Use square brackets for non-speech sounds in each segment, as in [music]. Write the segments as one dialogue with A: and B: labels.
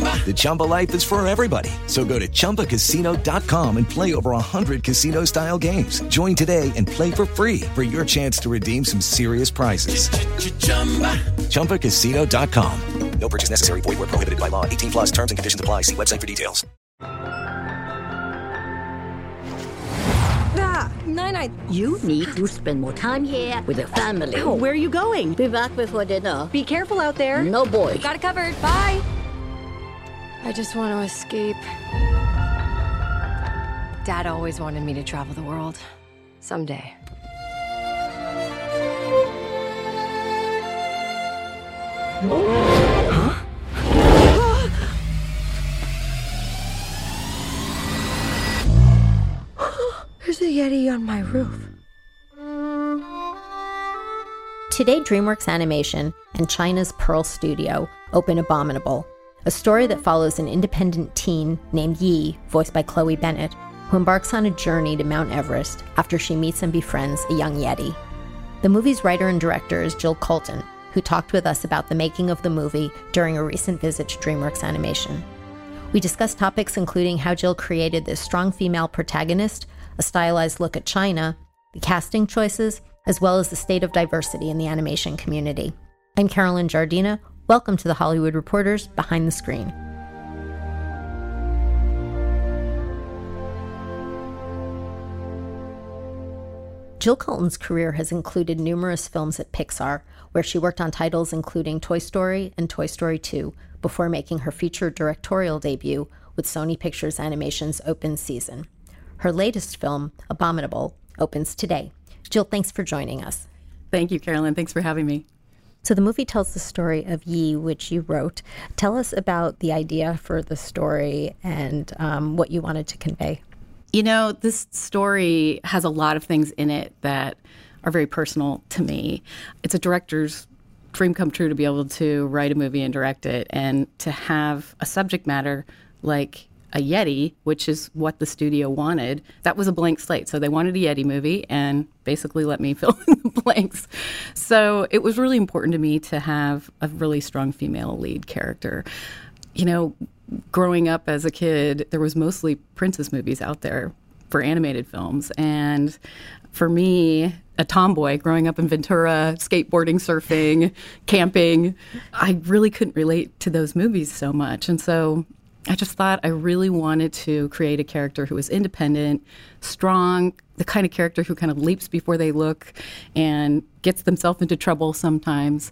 A: The Chumba life is for everybody. So go to ChumbaCasino.com and play over 100 casino style games. Join today and play for free for your chance to redeem some serious prizes. ChumbaCasino.com. No purchase necessary. Void where prohibited by law. 18 plus terms and conditions apply. See website for details.
B: Ah, nine, nine.
C: You need to spend more time here with the family.
B: Oh, where are you going?
C: Be back before dinner.
B: Be careful out there.
C: No boy.
B: Got it covered. Bye. I just want to escape. Dad always wanted me to travel the world. Someday. Huh? [gasps] There's a Yeti on my roof.
D: Today, DreamWorks Animation and China's Pearl Studio open Abominable, a story that follows an independent teen named Yi, voiced by Chloe Bennet, who embarks on a journey to Mount Everest after she meets and befriends a young Yeti. The movie's writer and director is Jill Culton, who talked with us about the making of the movie during a recent visit to DreamWorks Animation. We discussed topics including how Jill created this strong female protagonist, a stylized look at China, the casting choices, as well as the state of diversity in the animation community. I'm Carolyn Giardina. Welcome to the Hollywood Reporters Behind the Screen. Jill Culton's career has included numerous films at Pixar, where she worked on titles including Toy Story and Toy Story 2 before making her feature directorial debut with Sony Pictures Animation's Open Season. Her latest film, Abominable, opens today. Jill, thanks for joining us.
E: Thank you, Carolyn. Thanks for having me.
D: So, the movie tells the story of Yi, which you wrote. Tell us about the idea for the story and um, what you wanted to convey.
E: You know, this story has a lot of things in it that are very personal to me. It's a director's dream come true to be able to write a movie and direct it and to have a subject matter like a Yeti, which is what the studio wanted. That was a blank slate. So they wanted a Yeti movie and basically let me [laughs] fill in the blanks. So it was really important to me to have a really strong female lead character. You know, growing up as a kid, there was mostly princess movies out there for animated films. And for me, a tomboy growing up in Ventura, skateboarding, surfing, camping, I really couldn't relate to those movies so much. And so I just thought I really wanted to create a character who was independent, strong, the kind of character who kind of leaps before they look and gets themselves into trouble sometimes.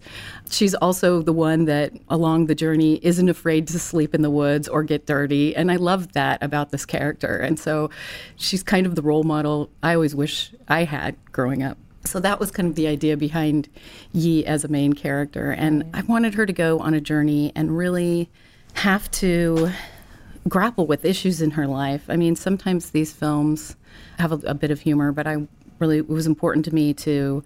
E: She's also the one that along the journey isn't afraid to sleep in the woods or get dirty. And I love that about this character. And so she's kind of the role model I always wish I had growing up. So that was kind of the idea behind Yi as a main character. And I wanted her to go on a journey and really have to grapple with issues in her life. I mean, sometimes these films have a, a, bit of humor, but I really it was important to me to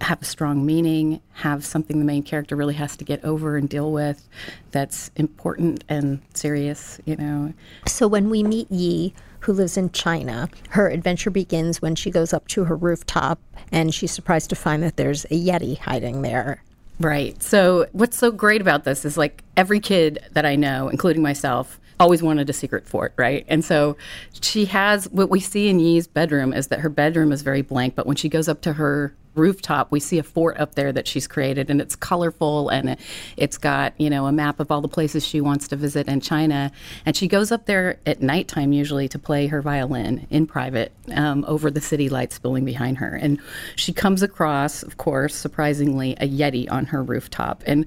E: have a strong meaning, have something the main character really has to get over and deal with that's important and serious, you know.
D: So when we meet Yi, who lives in China, her adventure begins when she goes up to her rooftop and she's surprised to find that there's a Yeti hiding there.
E: Right. So, what's so great about this is like every kid that I know, including myself, always wanted a secret fort, right? And so she has what we see in Yi's bedroom is that her bedroom is very blank, but when she goes up to her rooftop, we see a fort up there that she's created, and it's colorful and it's got you know a map of all the places she wants to visit in China. And she goes up there at nighttime usually to play her violin in private um, over the city lights spilling behind her. And she comes across, of course, surprisingly, a yeti on her rooftop. And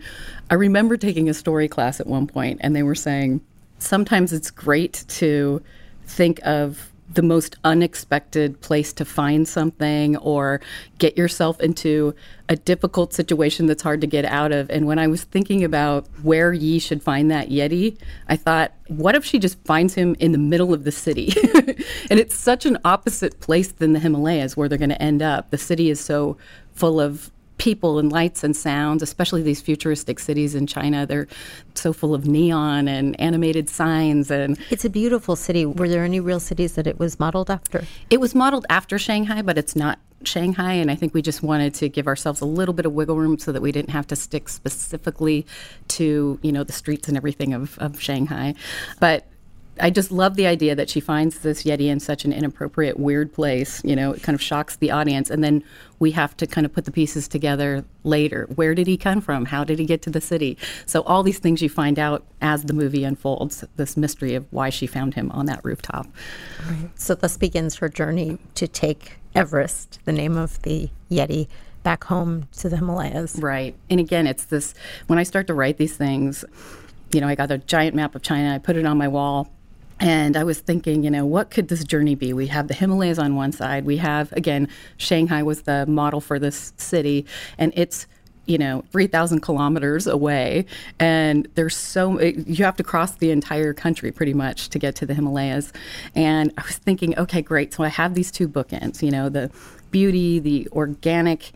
E: I remember taking a story class at one point, and they were saying sometimes it's great to think of the most unexpected place to find something or get yourself into a difficult situation that's hard to get out of. And when I was thinking about where Yi should find that Yeti, I thought, what if she just finds him in the middle of the city? [laughs] and it's such an opposite place than the Himalayas where they're going to end up. The city is so full of people and lights and sounds, especially these futuristic cities in China. They're so full of neon and animated signs and
D: It's a beautiful city. Were there any real cities that it was modeled after?
E: it was modeled after Shanghai, but it's not Shanghai and I think we just wanted to give ourselves a little bit of wiggle room so that we didn't have to stick specifically to, you know, the streets and everything of, of Shanghai. But I just love the idea that she finds this Yeti in such an inappropriate, weird place. You know, it kind of shocks the audience. And then we have to kind of put the pieces together later. Where did he come from? How did he get to the city? So, all these things you find out as the movie unfolds this mystery of why she found him on that rooftop. Right.
D: So thus begins her journey to take Everest, the name of the Yeti, back home to the Himalayas.
E: Right. And again, it's this when I start to write these things, you know, I got a giant map of China, I put it on my wall. And I was thinking, you know, what could this journey be? We have the Himalayas on one side. We have, again, Shanghai was the model for this city, and it's you know 3000 kilometers away and there's so you have to cross the entire country pretty much to get to the himalayas and i was thinking okay great so i have these two bookends you know the beauty the organic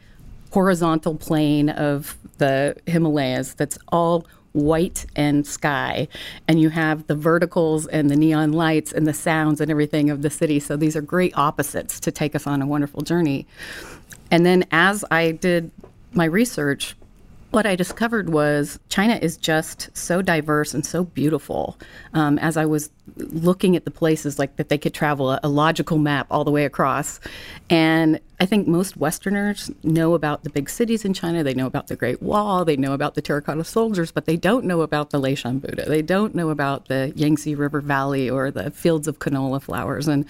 E: horizontal plane of the himalayas that's all white and sky and you have the verticals and the neon lights and the sounds and everything of the city. So these are great opposites to take us on a wonderful journey. And then as i did my research, what I discovered was China is just so diverse and so beautiful. Um, as I was looking at the places like that they could travel, a, a logical map all the way across, and I think most Westerners know about the big cities in China. They know about the Great Wall. They know about the terracotta soldiers, but they don't know about the Leshan Buddha. They don't know about the Yangtze River Valley or the fields of canola flowers. And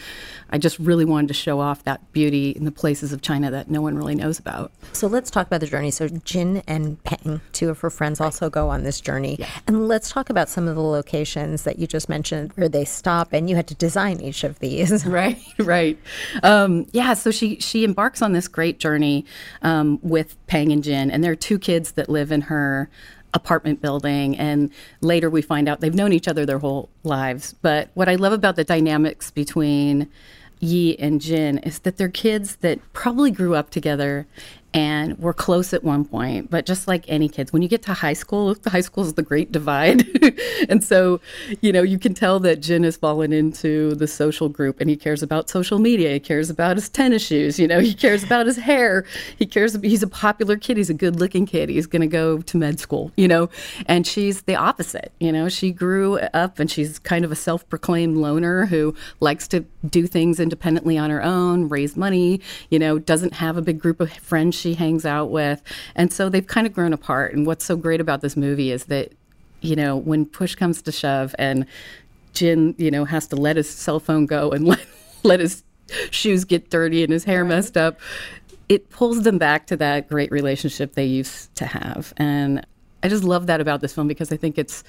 E: I just really wanted to show off that beauty in the places of China that no one really knows about.
D: So let's talk about the journey. So Jin and Peng, two of her friends, also go on this journey. Yeah. And let's talk about some of the locations that you just mentioned where they stop and you had to design each of these. [laughs]
E: right right um, yeah so she she embarks on this great journey um, with peng and jin and there are two kids that live in her apartment building and later we find out they've known each other their whole lives. But what i love about the dynamics between yi and jin is that they're kids that probably grew up together and we're close at one point. But just like any kids, when you get to high school, the high school is the great divide. [laughs] and so, you know, you can tell that Jin has fallen into the social group and he cares about social media. He cares about his tennis shoes. You know, he cares about his hair. He cares, he's a popular kid. He's a good looking kid. He's going to go to med school, you know, and she's the opposite. You know, she grew up and she's kind of a self proclaimed loner who likes to do things independently on her own, raise money, you know, doesn't have a big group of friends she hangs out with. And so they've kind of grown apart. And what's so great about this movie is that, you know, when push comes to shove and Jin, you know, has to let his cell phone go and [laughs] let, let his shoes get dirty and his hair messed up, it pulls them back to that great relationship they used to have. And I just love that about this film because I think it's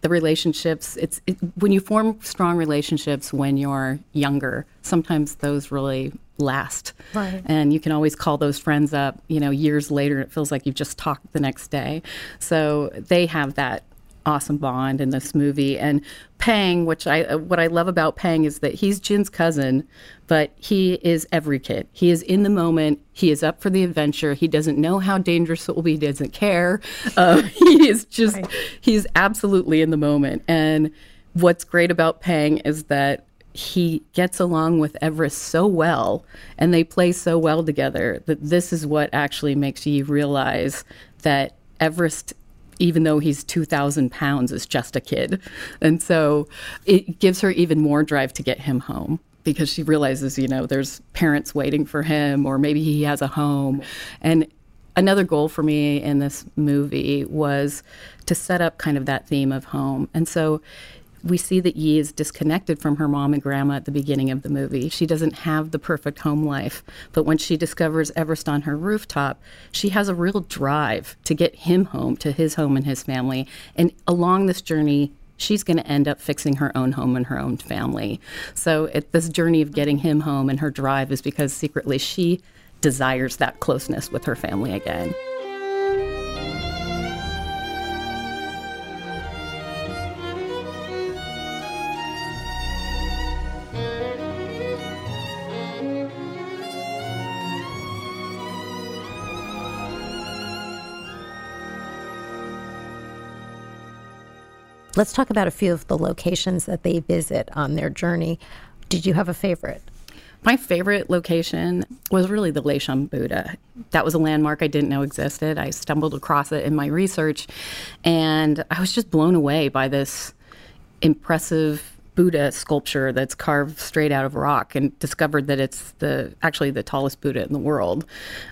E: the relationships. It's it, when you form strong relationships when you're younger. Sometimes those really last,
D: Right.
E: and you can always call those friends up. You know, years later, it feels like you've just talked the next day. So they have that awesome bond in this movie. And Peng, which I uh, what I love about Peng is that he's Jin's cousin, but he is every kid. He is in the moment. He is up for the adventure. He doesn't know how dangerous it will be. He doesn't care. [laughs] Uh, he is just he's absolutely in the moment. And what's great about Peng is that he gets along with Everest so well and they play so well together that this is what actually makes you realize that Everest even though he's 2,000 pounds, is just a kid. And so it gives her even more drive to get him home because she realizes, you know, there's parents waiting for him, or maybe he has a home. And another goal for me in this movie was to set up kind of that theme of home. And so we see that Yi is disconnected from her mom and grandma at the beginning of the movie. She doesn't have the perfect home life. But when she discovers Everest on her rooftop, she has a real drive to get him home, to his home and his family. And along this journey, she's going to end up fixing her own home and her own family. So it, this journey of getting him home and her drive is because secretly she desires that closeness with her family again.
D: Let's talk about a few of the locations that they visit on their journey. Did you have a favorite?
E: My favorite location was really the Leshan Buddha. That was a landmark I didn't know existed. I stumbled across it in my research, and I was just blown away by this impressive Buddha sculpture that's carved straight out of rock and discovered that it's the actually the tallest Buddha in the world.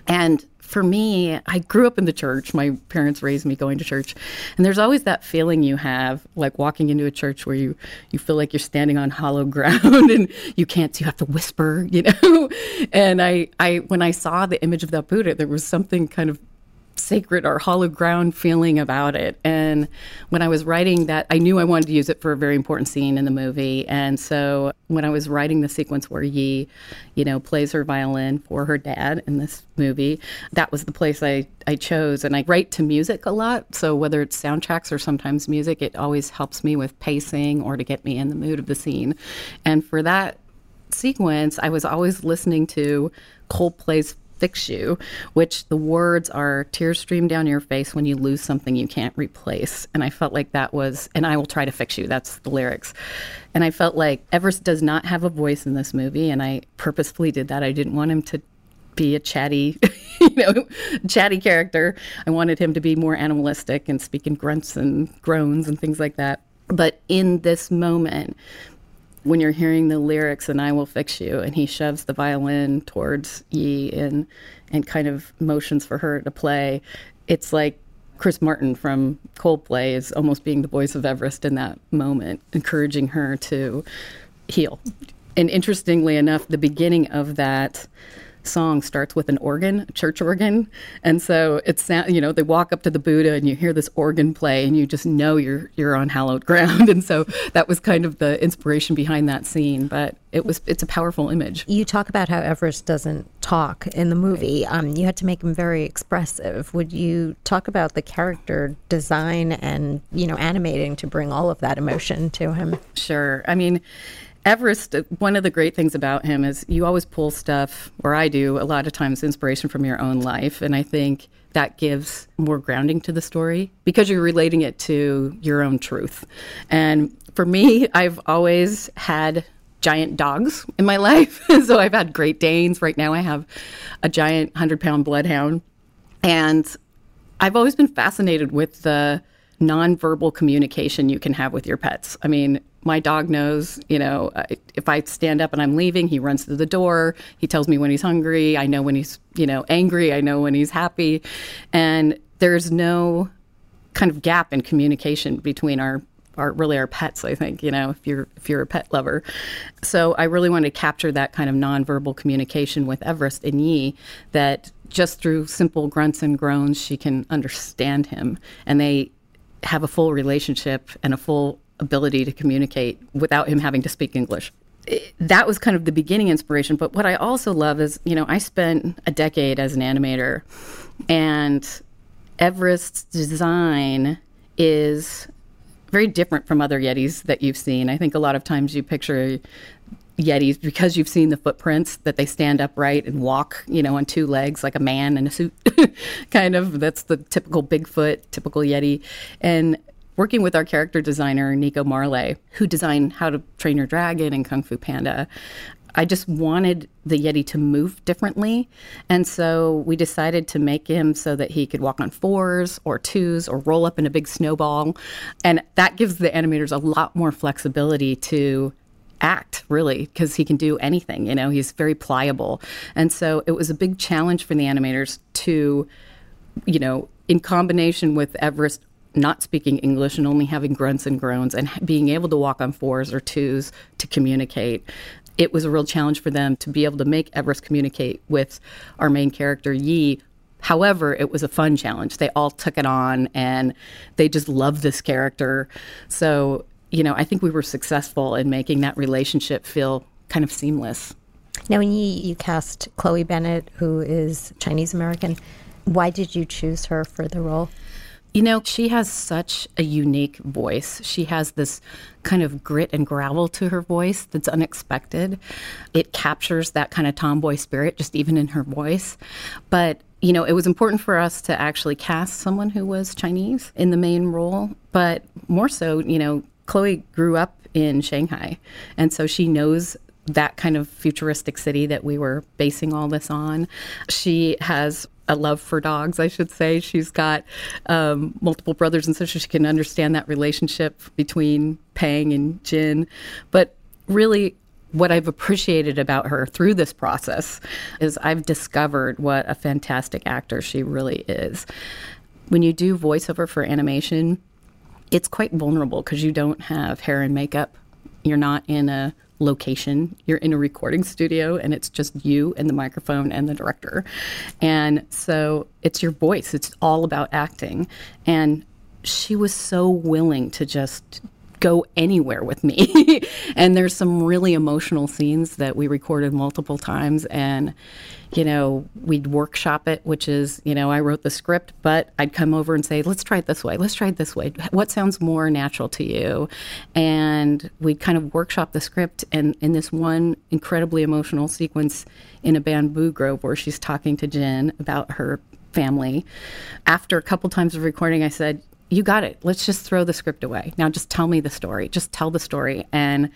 E: And for me, I grew up in the church. My parents raised me going to church. And there's always that feeling you have like walking into a church where you you feel like you're standing on hollow [laughs] ground and you can't you have to whisper, you know. [laughs] and I I when I saw the image of that Buddha, there was something kind of sacred or hollow ground feeling about it. And when I was writing that, I knew I wanted to use it for a very important scene in the movie. And so when I was writing the sequence where Yi, you know, plays her violin for her dad in this movie, that was the place I, I chose. And I write to music a lot. So whether it's soundtracks or sometimes music, it always helps me with pacing or to get me in the mood of the scene. And for that sequence, I was always listening to Coldplay's fix you, which the words are tears stream down your face when you lose something you can't replace. And I felt like that was, and I will try to fix you. That's the lyrics. And I felt like Everest does not have a voice in this movie. And I purposefully did that. I didn't want him to be a chatty, [laughs] you know, chatty character. I wanted him to be more animalistic and speak in grunts and groans and things like that. But in this moment, when you're hearing the lyrics and I will fix you and he shoves the violin towards Yi and and kind of motions for her to play it's like Chris Martin from Coldplay is almost being the voice of Everest in that moment encouraging her to heal. And interestingly enough the beginning of that song starts with an organ, a church organ. And so it's you know, they walk up to the Buddha and you hear this organ play and you just know you're you're on hallowed [laughs] ground. And so that was kind of the inspiration behind that scene, but it was it's a powerful image.
D: You talk about how Everest doesn't talk in the movie. Um, you had to make him very expressive. Would you talk about the character design and, you know, animating to bring all of that emotion to him?
E: Sure. I mean, Everest, uh, one of the great things about him is you always pull stuff, or I do a lot of times, inspiration from your own life. And I think that gives more grounding to the story because you're relating it to your own truth. And for me, I've always had giant dogs in my [laughs] life. [laughs] so I've had Great Danes. Right now, I have a giant 100 pound bloodhound. And I've always been fascinated with the nonverbal communication you can have with your pets. I mean, my dog knows, you know, if I stand up and I'm leaving, he runs to the door. He tells me when he's hungry. I know when he's, you know, angry. I know when he's happy. And there's no kind of gap in communication between our our really our pets i think you know if you're if you're a pet lover so i really wanted to capture that kind of nonverbal communication with everest and yi that just through simple grunts and groans she can understand him and they have a full relationship and a full ability to communicate without him having to speak English. It, that was kind of the beginning inspiration. But what I also love is, you know, I spent a decade as an animator, and Everest's design is very different from other Yetis that you've seen. I think a lot of times you picture Yetis because you've seen the footprints that they stand upright and walk, you know, on two legs like a man in a suit, [laughs] kind of. That's the typical Bigfoot, typical Yeti. And working with our character designer, Nico Marlet, who designed How to Train Your Dragon and Kung Fu Panda, I just wanted the Yeti to move differently. And so we decided to make him so that he could walk on fours or twos or roll up in a big snowball. And that gives the animators a lot more flexibility to act really because he can do anything you know he's very pliable and so it was a big challenge for the animators to you know in combination with everest not speaking English and only having grunts and groans and being able to walk on fours or twos to communicate. It was a real challenge for them to be able to make Everest communicate with our main character, Yi. However, it was a fun challenge. They all took it on and they just loved this character. So you know, I think we were successful in making that relationship feel kind of seamless.
D: Now, when you, you cast Chloe Bennet, who is Chinese American, why did you choose her for the role?
E: You know, she has such a unique voice. She has this kind of grit and gravel to her voice that's unexpected. It captures that kind of tomboy spirit just even in her voice. But, you know, it was important for us to actually cast someone who was Chinese in the main role. But more so, you know, Chloe grew up in Shanghai. And so she knows that kind of futuristic city that we were basing all this on. She has a love for dogs, I should say. She's got um, multiple brothers and sisters. She can understand that relationship between Peng and Jin. But really, what I've appreciated about her through this process is I've discovered what a fantastic actor she really is. When you do voiceover for animation, it's quite vulnerable because you don't have hair and makeup. You're not in a location. You're in a recording studio and it's just you and the microphone and the director. And so it's your voice, it's all about acting. And she was so willing to just go anywhere with me. [laughs] and there's some really emotional scenes that we recorded multiple times and you know, we'd workshop it, which is, you know, I wrote the script, but I'd come over and say, let's try it this way. Let's try it this way. What sounds more natural to you? And we'd kind of workshop the script. And in this one incredibly emotional sequence in a bamboo grove where she's talking to Jin about her family, after a couple times of recording, I said, you got it. Let's just throw the script away. Now just tell me the story. Just tell the story. And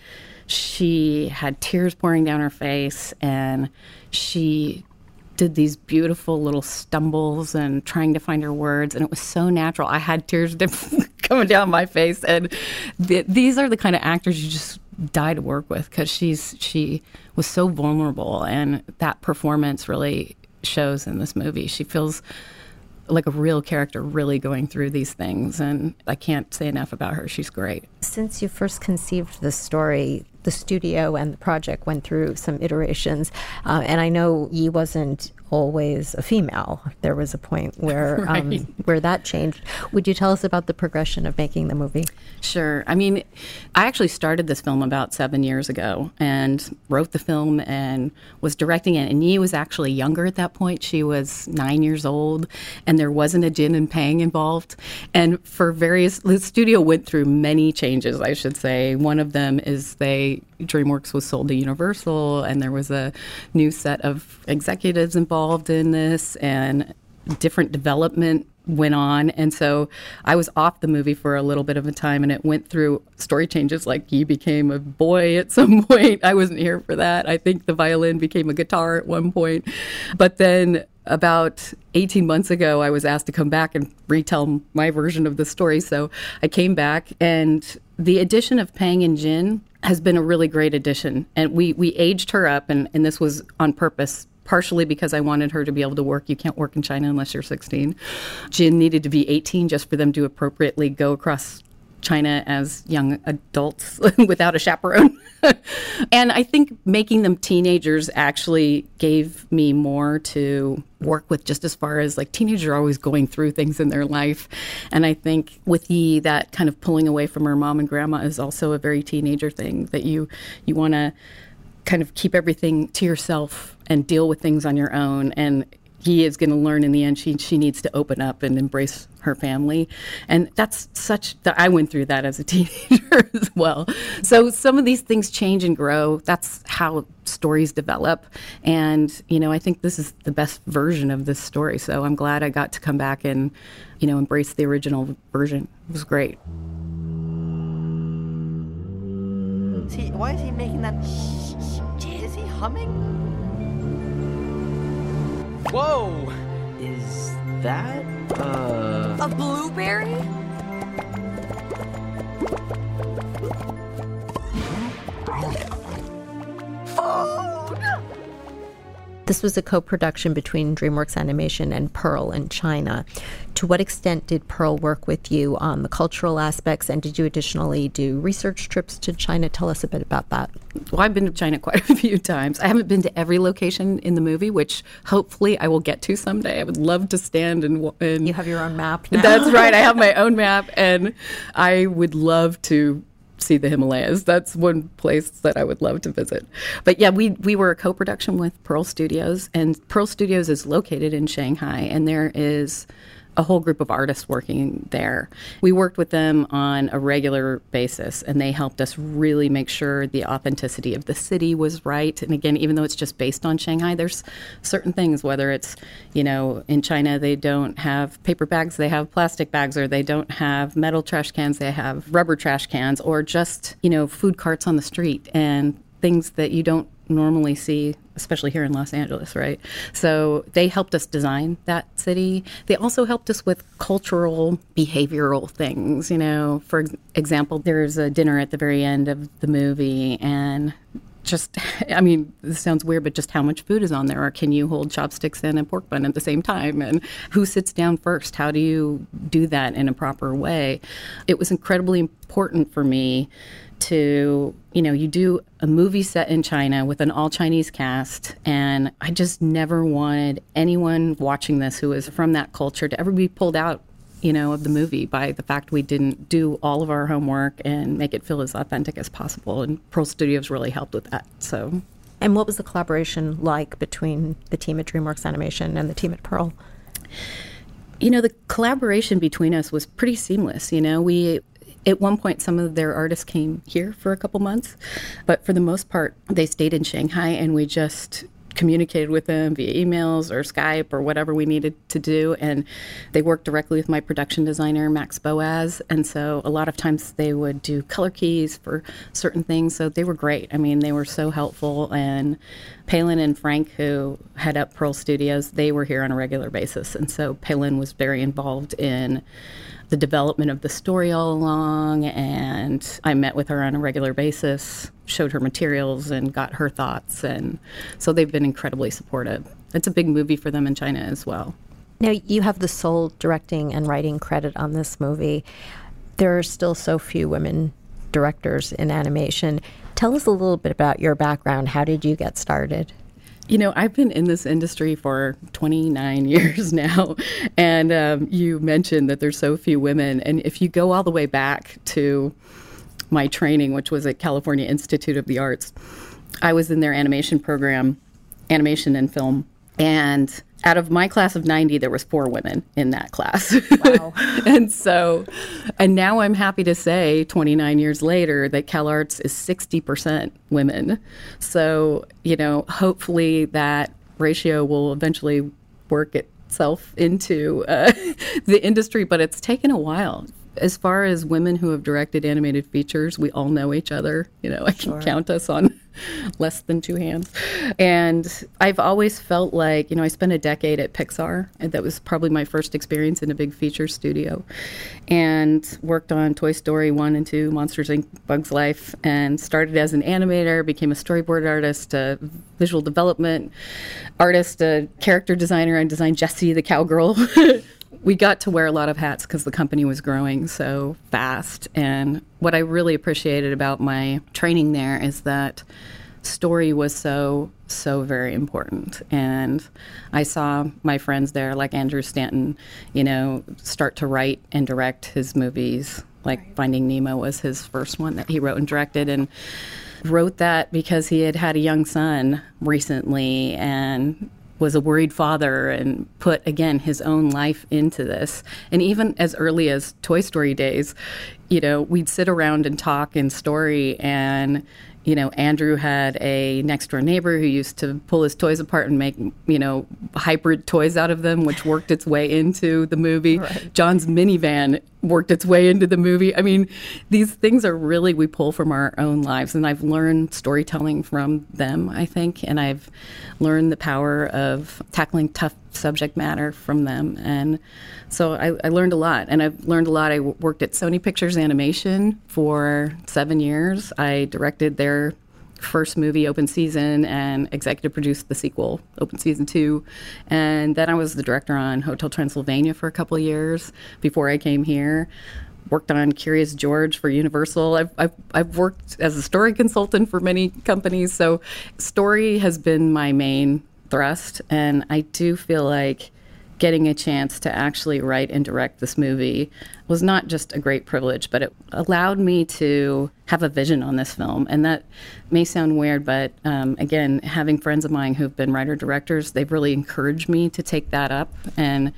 E: she had tears pouring down her face and she did these beautiful little stumbles and trying to find her words and it was so natural i had tears [laughs] coming down my face and th- these are the kind of actors you just die to work with because she's she was so vulnerable and that performance really shows in this movie she feels like a real character really going through these things and i can't say enough about her she's great
D: since you first conceived the story the studio and the project went through some iterations. Uh, and I know Yi wasn't always a female. There was a point where um, [laughs] right. um, where that changed. Would you tell us about the progression of making the movie?
E: Sure. I mean, I actually started this film about seven years ago and wrote the film and was directing it. And Yi was actually younger at that point. She was nine years old, and there wasn't a Jin and Peng involved. And for various, the studio went through many changes. I should say one of them is they DreamWorks was sold to Universal, and there was a new set of executives involved in this, and different development went on. And so I was off the movie for a little bit of a time, and it went through story changes. Like he became a boy at some [laughs] point. I wasn't here for that. I think the violin became a guitar at one point. But then about 18 months ago, I was asked to come back and retell my version of the story. So I came back, and the addition of Peng and Jin has been a really great addition. And we, we aged her up, and, and this was on purpose partially because I wanted her to be able to work. You can't work in China unless you're 16. Jin needed to be 18 just for them to appropriately go across China as young adults [laughs] without a chaperone. [laughs] and I think making them teenagers actually gave me more to work with just as far as like teenagers are always going through things in their life. And I think with Yi, that kind of pulling away from her mom and grandma is also a very teenager thing that you you want to kind of keep everything to yourself and deal with things on your own. And he is going to learn in the end she she needs to open up and embrace her family. And that's such that I went through that as a [laughs] teenager as well. So some of these things change and grow. That's how stories develop. And you know I think this is the best version of this story. So I'm glad I got to come back and you know embrace the original version. It was great.
F: Why is he making that is he humming
G: Whoa! Is that, uh...
B: A blueberry?
D: This was a co production between DreamWorks Animation and Pearl in China. To what extent did Pearl work with you on the cultural aspects, and did you additionally do research trips to China? Tell us a bit about that.
E: Well, I've been to China quite a [laughs] few times. I haven't been to every location in the movie, which hopefully I will get to someday. I would love to stand and. and
D: you have your own map now.
E: That's right. I have my [laughs] own map, and I would love to see the Himalayas. That's one place that I would love to visit. But yeah, we we were a co-production with Pearl Studios, and Pearl Studios is located in Shanghai, and there is a whole group of artists working there. We worked with them on a regular basis, and they helped us really make sure the authenticity of the city was right. And again, even though it's just based on Shanghai, there's certain things, whether it's, you know, in China, they don't have paper bags, they have plastic bags, or they don't have metal trash cans, they have rubber trash cans, or just, you know, food carts on the street and things that you don't normally see, especially here in Los Angeles, right? So they helped us design that city. They also helped us with cultural, behavioral things. You know, for example, there's a dinner at the very end of the movie, and just, [laughs] I mean, this sounds weird, but just how much food is on there? Or can you hold chopsticks and a pork bun at the same time? And who sits down first? How do you do that in a proper way? It was incredibly important for me to, you know, you do a movie set in China with an all Chinese cast, and I just never wanted anyone watching this who was from that culture to ever be pulled out you know, of the movie by the fact we didn't do all of our homework and make it feel as authentic as possible. And Pearl Studios really helped with that. So,
D: and what was the collaboration like between the team at DreamWorks Animation and the team at Pearl?
E: You know, the collaboration between us was pretty seamless. You know, we at one point, some of their artists came here for a couple months, but for the most part, they stayed in Shanghai and we just communicated with them via emails or Skype or whatever we needed to do. And they worked directly with my production designer, Max Boas. And so a lot of times they would do color keys for certain things. So they were great. I mean, they were so helpful. And Peilin and Frank, who head up Pearl Studios, they were here on a regular basis. And so Peilin was very involved in the development of the story all along. And I met with her on a regular basis, showed her materials, and got her thoughts. And so they've been incredibly supportive. It's a big movie for them in China as well.
D: Now, you have the sole directing and writing credit on this movie. There are still so few women directors in animation. Tell us a little bit about your background. How did you get started?
E: You know, I've been in this industry for 29 [laughs] years now, and um, you mentioned that there's so few women. And if you go all the way back to my training, which was at California Institute of the Arts, I was in their animation program, animation and film, and out of my class of 90 there was four women in that class. Wow. [laughs] and so and now i'm happy to say 29 years later that CalArts is 60% women. So you know hopefully that ratio will eventually work itself into uh, [laughs] the industry but it's taken a while as far as women who have directed animated features, we all know each other. You know, I can sure. count us on [laughs] less than two hands. And I've always felt like, you know, I spent a decade at Pixar, and that was probably my first experience in a big feature studio, and worked on Toy Story 1 and 2, Monsters Inc., Bugs Life, and started as an animator, became a storyboard artist, a visual development artist, a character designer. I designed Jessie the cowgirl. [laughs] we got to wear a lot of hats because the company was growing so fast. And what I really appreciated about my training there is that story was so so very important and i saw my friends there like andrew stanton you know start to write and direct his movies like right. finding nemo was his first one that he wrote and directed and wrote that because he had had a young son recently and was a worried father and put again his own life into this and even as early as toy story days you know we'd sit around and talk in story and you know, Andrew had a next door neighbor who used to pull his toys apart and make, you know, hybrid toys out of them, which worked its way into the movie. Right. John's minivan worked its way into the movie. I mean, these things are really we pull from our own lives, and I've learned storytelling from them. I think, and I've learned the power of tackling tough subject matter from them, and so I, I, learned a lot, and I've learned a lot. I worked at Sony Pictures Animation for seven years. I directed their first movie, Open Season, and executive produced the sequel, Open Season 2. And then I was the director on Hotel Transylvania for a couple years before I came here. Worked on Curious George for Universal. I've, I've, I've worked as a story consultant for many companies. So, story has been my main thrust. And I do feel like getting a chance to actually write and direct this movie was not just a great privilege, but it allowed me to have a vision on this film. And that may sound weird, but um, again, having friends of mine who've been writer directors, they've really encouraged me to take that up. And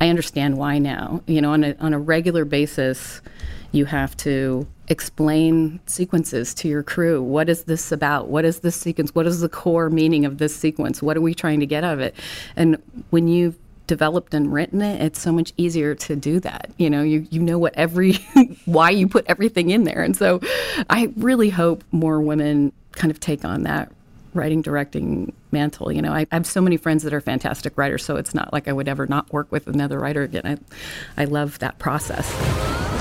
E: I understand why now. You know, on a, on a regular basis, you have to explain sequences to your crew. What is this about? What is this sequence? What is the core meaning of this sequence? What are we trying to get out of it? And when you've developed and written it, it's so much easier to do that. You know, you, you know what every, [laughs] why you put everything in there. And so I really hope more women kind of take on that writing directing mantle. You know I, I, have so many friends that are fantastic writers so it's not like i would ever not work with another writer again. I, I love that process.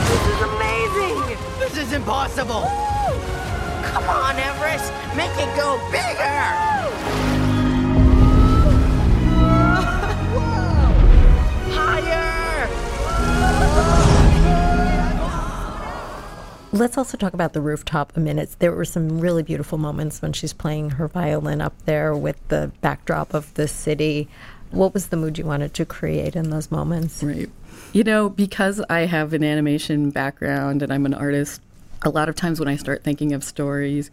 F: This is amazing. This is impossible. Come on everest. Make it go bigger
D: Let's also talk about the rooftop a minute. There were some really beautiful moments when she's playing her violin up there with the backdrop of the city. What was the mood you wanted to create in those moments?
E: Right. You know, because I have an animation background and I'm an artist, a lot of times when I start thinking of stories,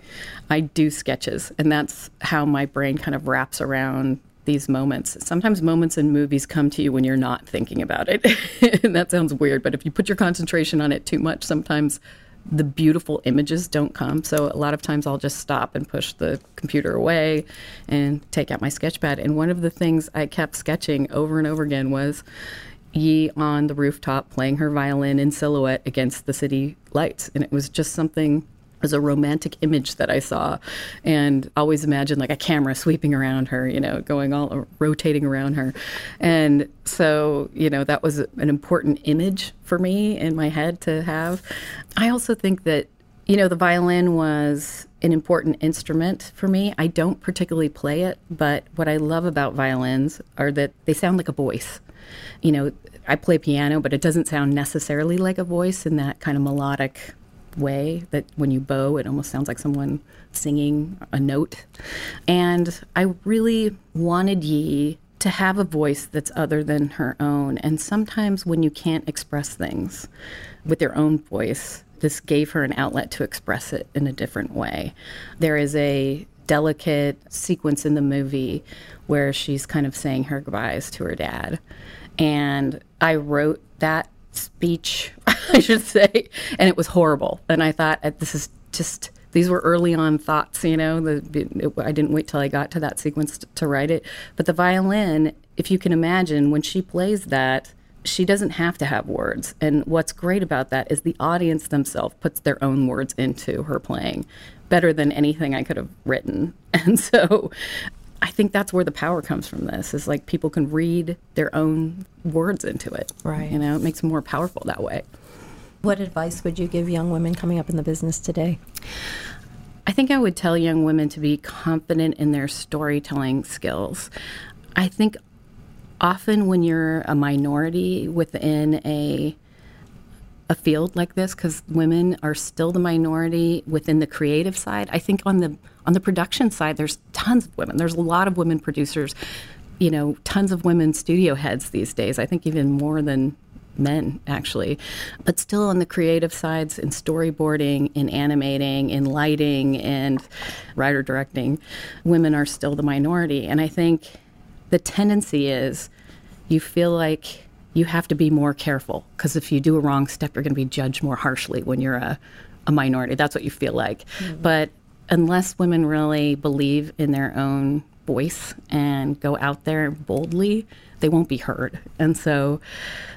E: I do sketches, and that's how my brain kind of wraps around these moments. Sometimes moments in movies come to you when you're not thinking about it. [laughs] and that sounds weird, but if you put your concentration on it too much, sometimes the beautiful images don't come. So a lot of times I'll just stop and push the computer away and take out my sketch pad. And one of the things I kept sketching over and over again was Yi on the rooftop playing her violin in silhouette against the city lights. And it was just something was a romantic image that I saw, and always imagined like a camera sweeping around her, you know, going all rotating around her, and so you know that was an important image for me in my head to have. I also think that you know the violin was an important instrument for me. I don't particularly play it, but what I love about violins are that they sound like a voice. You know, I play piano, but it doesn't sound necessarily like a voice in that kind of melodic way that when you bow, it almost sounds like someone singing a note. And I really wanted Yi to have a voice that's other than her own. And sometimes when you can't express things with your own voice, this gave her an outlet to express it in a different way. There is a delicate sequence in the movie where she's kind of saying her goodbyes to her dad. And I wrote that speech, [laughs] I should say, and it was horrible. And I thought, uh, this is just these were early on thoughts, you know. The, it, I didn't wait till I got to that sequence to, to write it. But the violin, if you can imagine, when she plays that, she doesn't have to have words. And what's great about that is the audience themselves puts their own words into her playing better than anything I could have written. [laughs] And so I think that's where the power comes from this is like people can read their own words into it.
D: Right.
E: You know, it makes them more powerful that way.
D: What advice would you give young women coming up in the business today?
E: I think I would tell young women to be confident in their storytelling skills. I think often when you're a minority within a a field like this because women are still the minority within the creative side. I think on the on the production side, there's tons of women. There's a lot of women producers. You know, tons of women studio heads these days. I think even more than men actually but still on the creative sides in storyboarding in animating in lighting and writer directing women are still the minority and i think the tendency is you feel like you have to be more careful because if you do a wrong step, you're going to be judged more harshly when you're a, a minority. That's what you feel like. Mm-hmm. But unless women really believe in their own voice and go out there boldly, they won't be heard. And so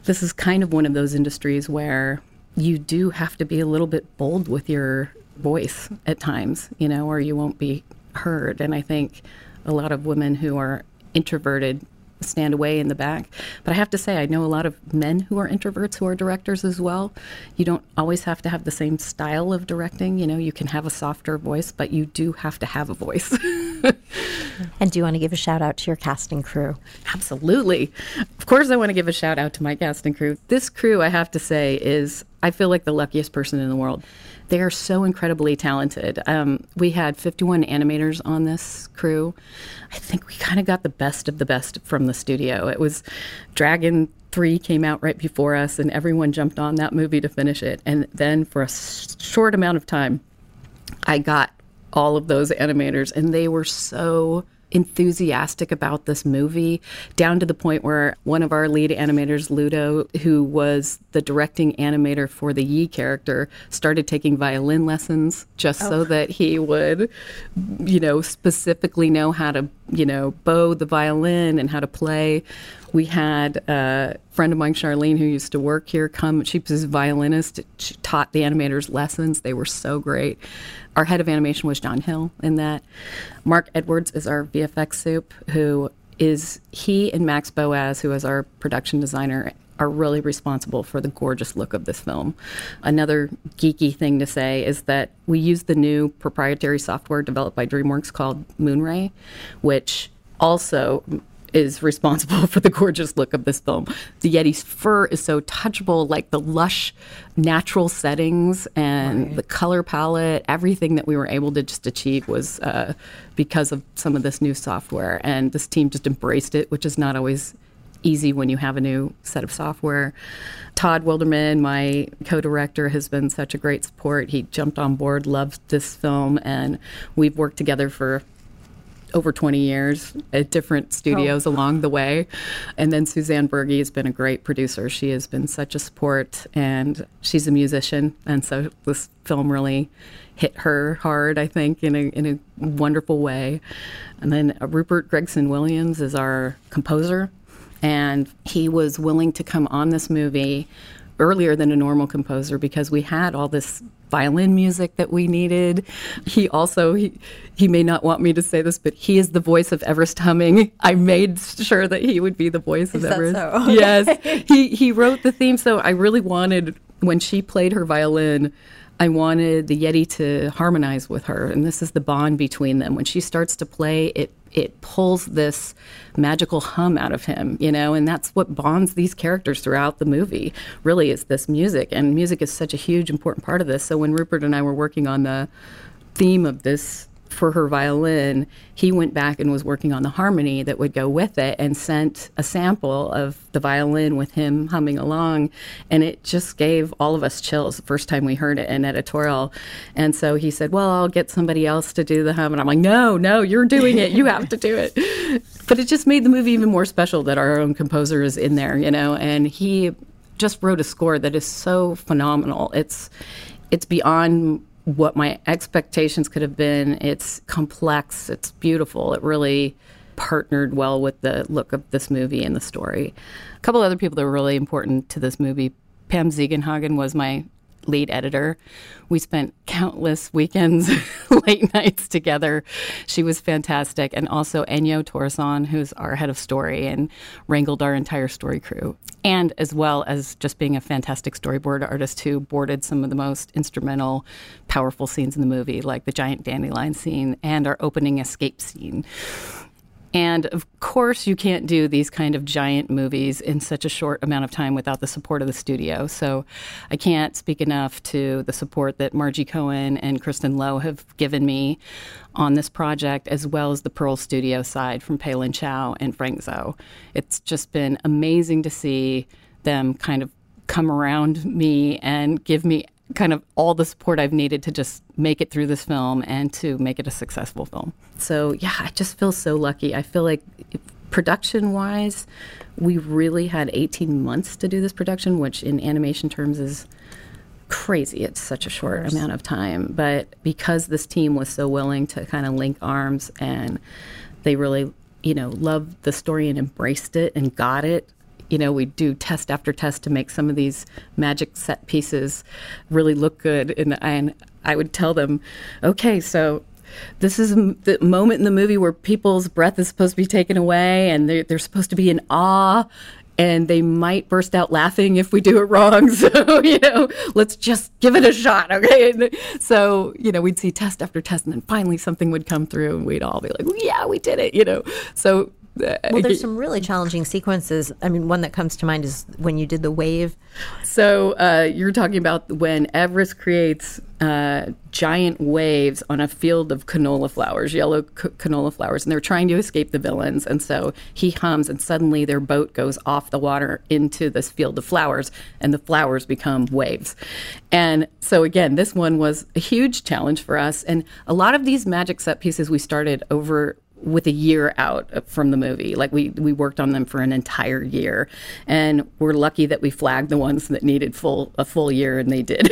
E: this is kind of one of those industries where you do have to be a little bit bold with your voice at times, you know, or you won't be heard. And I think a lot of women who are introverted stand away in the back. But I have to say, I know a lot of men who are introverts who are directors as well. You don't always have to have the same style of directing. You know, you can have a softer voice, but you do have to have a voice. [laughs]
D: and do you want to give a shout out to your casting crew?
E: Absolutely. Of course, I want to give a shout out to my casting crew. This crew, I have to say, is I feel like the luckiest person in the world. They are so incredibly talented. Um, we had 51 animators on this crew. I think we kind of got the best of the best from the studio. It was Dragon 3 came out right before us, and everyone jumped on that movie to finish it. And then for a short amount of time, I got all of those animators, and they were so enthusiastic about this movie, down to the point where one of our lead animators, Ludo, who was the directing animator for the Yi character, started taking violin lessons just so oh. that he would, you know, specifically know how to, you know, bow the violin and how to play. We had a friend of mine, Charlene, who used to work here, come. She was a violinist. She taught the animators lessons. They were so great. Our head of animation was John Hill in that. Mark Edwards is our VFX soup, who is he and Max Boas, who is our production designer, are really responsible for the gorgeous look of this film. Another geeky thing to say is that we use the new proprietary software developed by DreamWorks called Moonray, which also is responsible [laughs] for the gorgeous look of this film. The Yeti's fur is so touchable, like the lush natural settings and the color palette, everything that we were able to just achieve was uh, because of some of this new software. And this team just embraced it, which is not always easy when you have a new set of software. Todd Wilderman, my co-director, has been such a great support. He jumped on board, loved this film, and we've worked together for over 20 years at different oh. studios along the way. And then Suzanne Buirgy has been a great producer. She has been such a support, and she's a musician. And so this film really hit her hard, I think, in a, in a wonderful way. And then Rupert Gregson Williams is our composer, and he was willing to come on this movie earlier than a normal composer because we had all this violin music that we needed. He also he, he may not want me to say this, but he is the voice of Everest humming. I made sure that he would be the voice of Everest.
D: so? [laughs] Okay.
E: Yes, he he wrote the theme. So I really wanted when she played her violin. I wanted the Yeti to harmonize with her, and this is the bond between them. When she starts to play, it it pulls this magical hum out of him, you know, and that's what bonds these characters throughout the movie. Really, is this music, and music is such a huge, important part of this. So when Rupert and I were working on the theme of this for her violin, he went back and was working on the harmony that would go with it and sent a sample of the violin with him humming along. And it just gave all of us chills the first time we heard it in editorial. And so he said, Well, I'll get somebody else to do the hum. And I'm like, No, no, you're doing it. You have to do it. [laughs] But it just made the movie even more special that our own composer is in there, you know, and he just wrote a score that is so phenomenal. It's it's beyond what my expectations could have been. It's complex, it's beautiful. It really partnered well with the look of this movie and the story. A couple other people that were really important to this movie. Pam Ziegenhagen was my lead editor. We spent countless weekends, [laughs] late nights together. She was fantastic. And also Enyo Torson, who's our head of story and wrangled our entire story crew. And as well as just being a fantastic storyboard artist who boarded some of the most instrumental, powerful scenes in the movie, like the giant dandelion scene and our opening escape scene. And of course, you can't do these kind of giant movies in such a short amount of time without the support of the studio. So I can't speak enough to the support that Margie Cohn and Kristen Lowe have given me on this project, as well as the Pearl Studio side from Peilin Chou and Frank Zhu. It's just been amazing to see them kind of come around me and give me kind of all the support I've needed to just make it through this film and to make it a successful film. So, yeah, I just feel so lucky. I feel like production wise, we really had 18 months to do this production, which in animation terms is crazy. It's such a short amount of time. But because this team was so willing to kind of link arms and they really, you know, loved the story and embraced it and got it, you know, we do test after test to make some of these magic set pieces really look good. And, and I would tell them, okay, so this is the moment in the movie where people's breath is supposed to be taken away and they're, they're supposed to be in awe and they might burst out laughing if we do it wrong. [laughs] So, you know, let's just give it a shot, okay? And so, you know, we'd see test after test, and then finally something would come through, and we'd all be like, yeah, we did it, you know? So
D: Well, there's [laughs] some really challenging sequences. I mean, one that comes to mind is when you did the wave.
E: So uh, you're talking about when Everest creates uh, giant waves on a field of canola flowers, yellow c- canola flowers, and they're trying to escape the villains. And so he hums, and suddenly their boat goes off the water into this field of flowers, and the flowers become waves. And so again, this one was a huge challenge for us. And a lot of these magic set pieces we started over with a year out from the movie. Like we we worked on them for an entire year, and we're lucky that we flagged the ones that needed full a full year, and they did.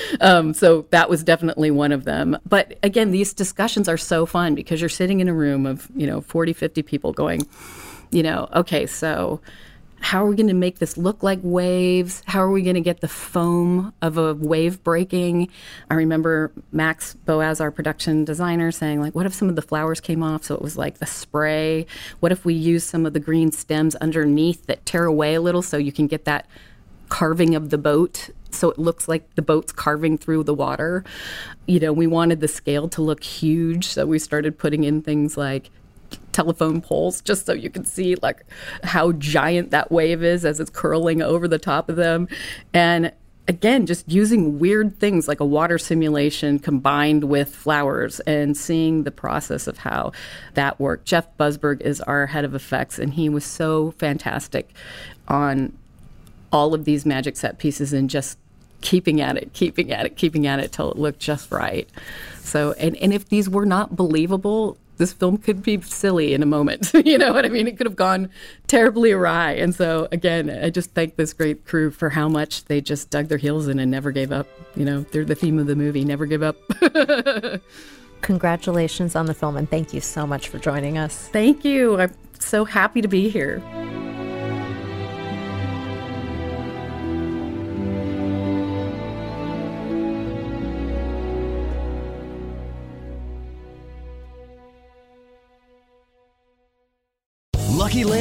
E: [laughs] um, so that was definitely one of them. But again, these discussions are so fun because you're sitting in a room of you know 40, 50 people going, you know, okay, so how are we going to make this look like waves? How are we going to get the foam of a wave breaking? I remember Max Boas, our production designer, saying, like, what if some of the flowers came off so it was like the spray? What if we use some of the green stems underneath that tear away a little so you can get that carving of the boat so it looks like the boat's carving through the water. You know, we wanted the scale to look huge, so we started putting in things like telephone poles just so you can see like how giant that wave is as it's curling over the top of them and again just using weird things like a water simulation combined with flowers and seeing the process of how that worked jeff Budsberg is our head of effects and he was so fantastic on all of these magic set pieces and just keeping at it, keeping at it, keeping at it till it looked just right. So, and, and if these were not believable, this film could be silly in a moment. [laughs] you know what I mean? It could have gone terribly awry. And so, again, I just thank this great crew for how much they just dug their heels in and never gave up. You know, they're the theme of the movie never give up. [laughs]
D: Congratulations on the film, and thank you so much for joining us.
E: Thank you. I'm so happy to be here.